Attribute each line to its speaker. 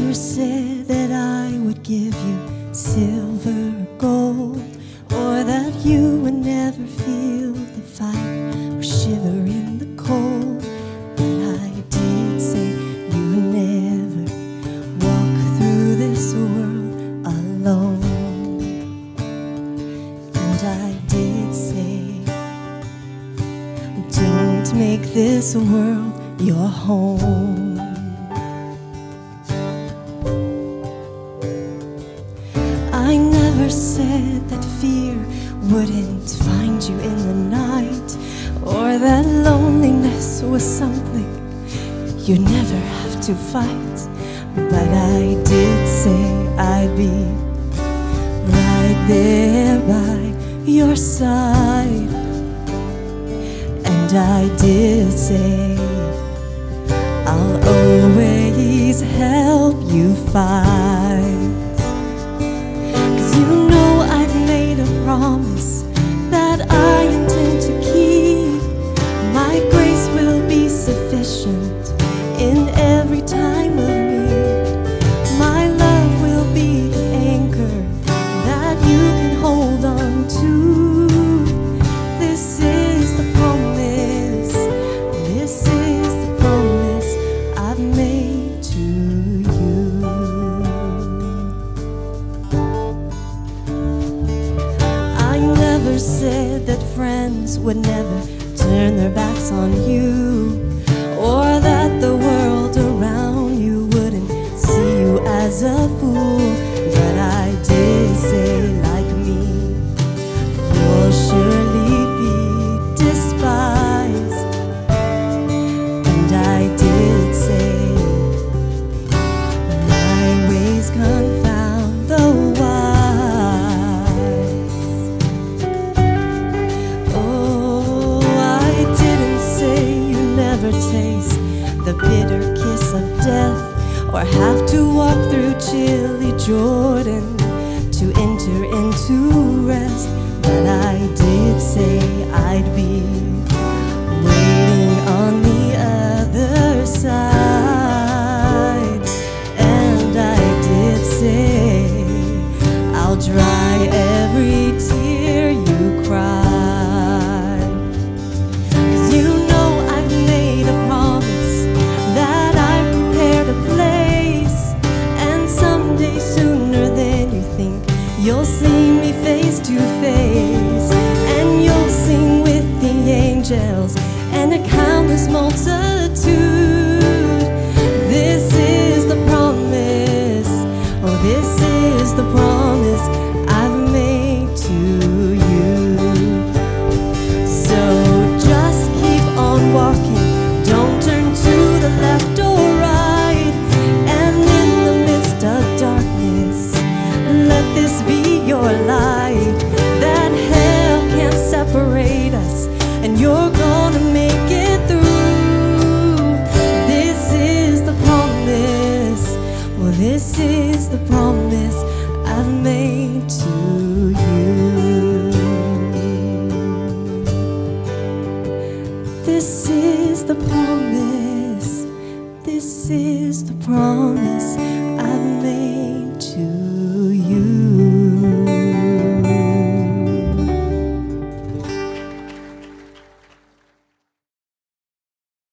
Speaker 1: never said that I would give you silver or gold, or that you would never feel the fire or shiver in the cold. But I did say you would never walk through this world alone. And I did say, don't make this world your home. Said that fear wouldn't find you in the night, or that loneliness was something you never have to fight. But I did say I'd be right there by your side, and I did say I'll always help you fight. Promise never said that friends would never turn their backs on you, or that the world around you wouldn't see you as a fool. Taste the bitter kiss of death or have to walk through chilly Jordan to enter into rest. But I did say you'll see me face to face. And you'll sing with the angels and a countless multitude. This is the promise. Oh, this is the promise To you. This is the promise. This is the promise